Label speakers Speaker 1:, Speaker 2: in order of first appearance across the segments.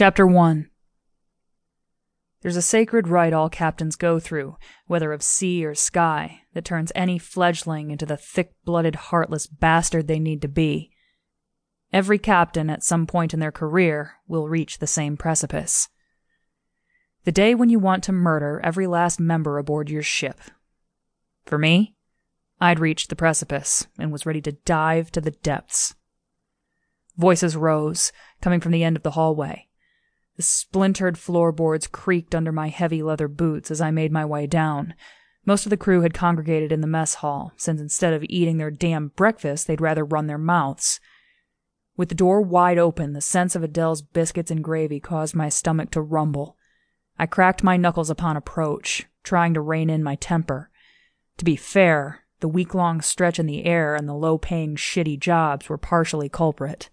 Speaker 1: Chapter 1 There's a sacred rite all captains go through, whether of sea or sky, that turns any fledgling into the thick blooded, heartless bastard they need to be. Every captain, at some point in their career, will reach the same precipice. The day when you want to murder every last member aboard your ship. For me, I'd reached the precipice and was ready to dive to the depths. Voices rose, coming from the end of the hallway. The splintered floorboards creaked under my heavy leather boots as I made my way down. Most of the crew had congregated in the mess hall, since instead of eating their damn breakfast, they'd rather run their mouths. With the door wide open, the scents of Adele's biscuits and gravy caused my stomach to rumble. I cracked my knuckles upon approach, trying to rein in my temper. To be fair, the week long stretch in the air and the low paying shitty jobs were partially culprit.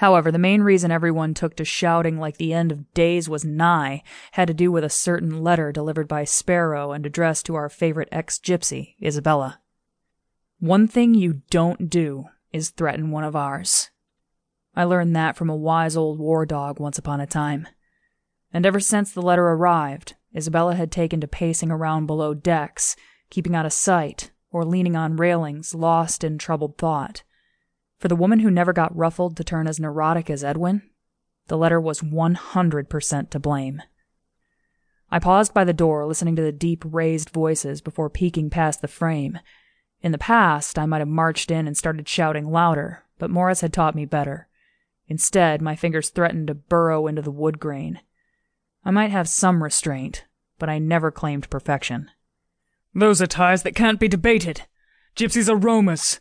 Speaker 1: However, the main reason everyone took to shouting like the end of days was nigh had to do with a certain letter delivered by Sparrow and addressed to our favorite ex gypsy, Isabella. One thing you don't do is threaten one of ours. I learned that from a wise old war dog once upon a time. And ever since the letter arrived, Isabella had taken to pacing around below decks, keeping out of sight, or leaning on railings, lost in troubled thought. For the woman who never got ruffled to turn as neurotic as Edwin, the letter was 100% to blame. I paused by the door, listening to the deep, raised voices before peeking past the frame. In the past, I might have marched in and started shouting louder, but Morris had taught me better. Instead, my fingers threatened to burrow into the wood grain. I might have some restraint, but I never claimed perfection.
Speaker 2: Those are ties that can't be debated. Gypsies are roamers,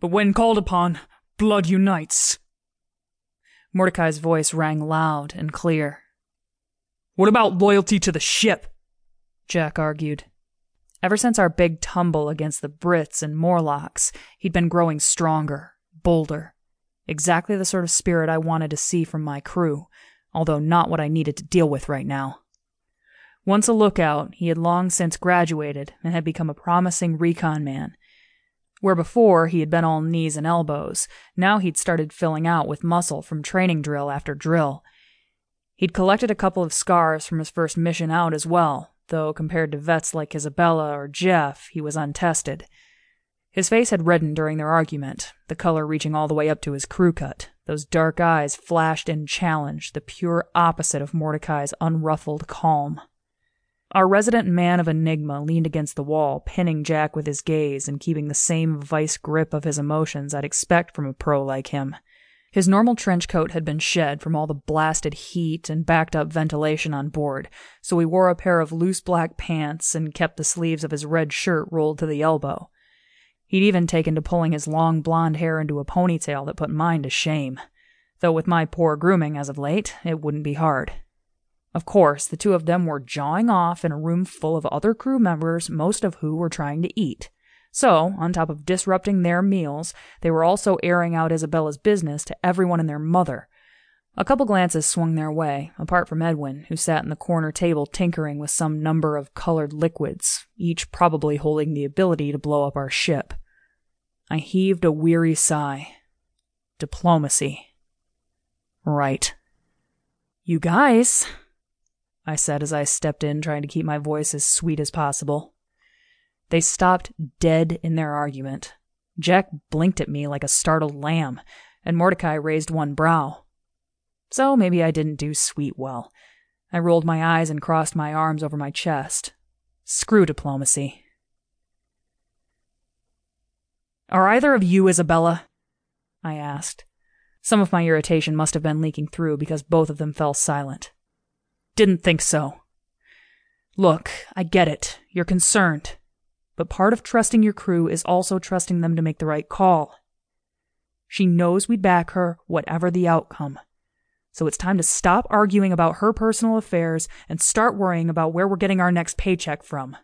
Speaker 2: but when called upon, blood unites.
Speaker 1: Mordecai's voice rang loud and clear.
Speaker 2: What about loyalty to the ship?
Speaker 1: Jack argued. Ever since our big tumble against the Brits and Morlocks, he'd been growing stronger, bolder. Exactly the sort of spirit I wanted to see from my crew, although not what I needed to deal with right now. Once a lookout, he had long since graduated and had become a promising recon man, where before he had been all knees and elbows, now he'd started filling out with muscle from training drill after drill. He'd collected a couple of scars from his first mission out as well, though compared to vets like Isabella or Jeff, he was untested. His face had reddened during their argument, the color reaching all the way up to his crew cut. Those dark eyes flashed in challenge, the pure opposite of Mordecai's unruffled calm. Our resident man of enigma leaned against the wall, pinning Jack with his gaze and keeping the same vice grip of his emotions I'd expect from a pro like him. His normal trench coat had been shed from all the blasted heat and backed up ventilation on board, so he wore a pair of loose black pants and kept the sleeves of his red shirt rolled to the elbow. He'd even taken to pulling his long blond hair into a ponytail that put mine to shame. Though with my poor grooming as of late, it wouldn't be hard. Of course, the two of them were jawing off in a room full of other crew members, most of who were trying to eat. So, on top of disrupting their meals, they were also airing out Isabella's business to everyone and their mother. A couple glances swung their way, apart from Edwin, who sat in the corner table tinkering with some number of colored liquids, each probably holding the ability to blow up our ship. I heaved a weary sigh. Diplomacy. Right. You guys, I said as I stepped in, trying to keep my voice as sweet as possible. They stopped dead in their argument. Jack blinked at me like a startled lamb, and Mordecai raised one brow. So maybe I didn't do sweet well. I rolled my eyes and crossed my arms over my chest. Screw diplomacy. Are either of you Isabella? I asked. Some of my irritation must have been leaking through because both of them fell silent. Didn't think so. Look, I get it. You're concerned. But part of trusting your crew is also trusting them to make the right call. She knows we'd back her, whatever the outcome. So it's time to stop arguing about her personal affairs and start worrying about where we're getting our next paycheck from.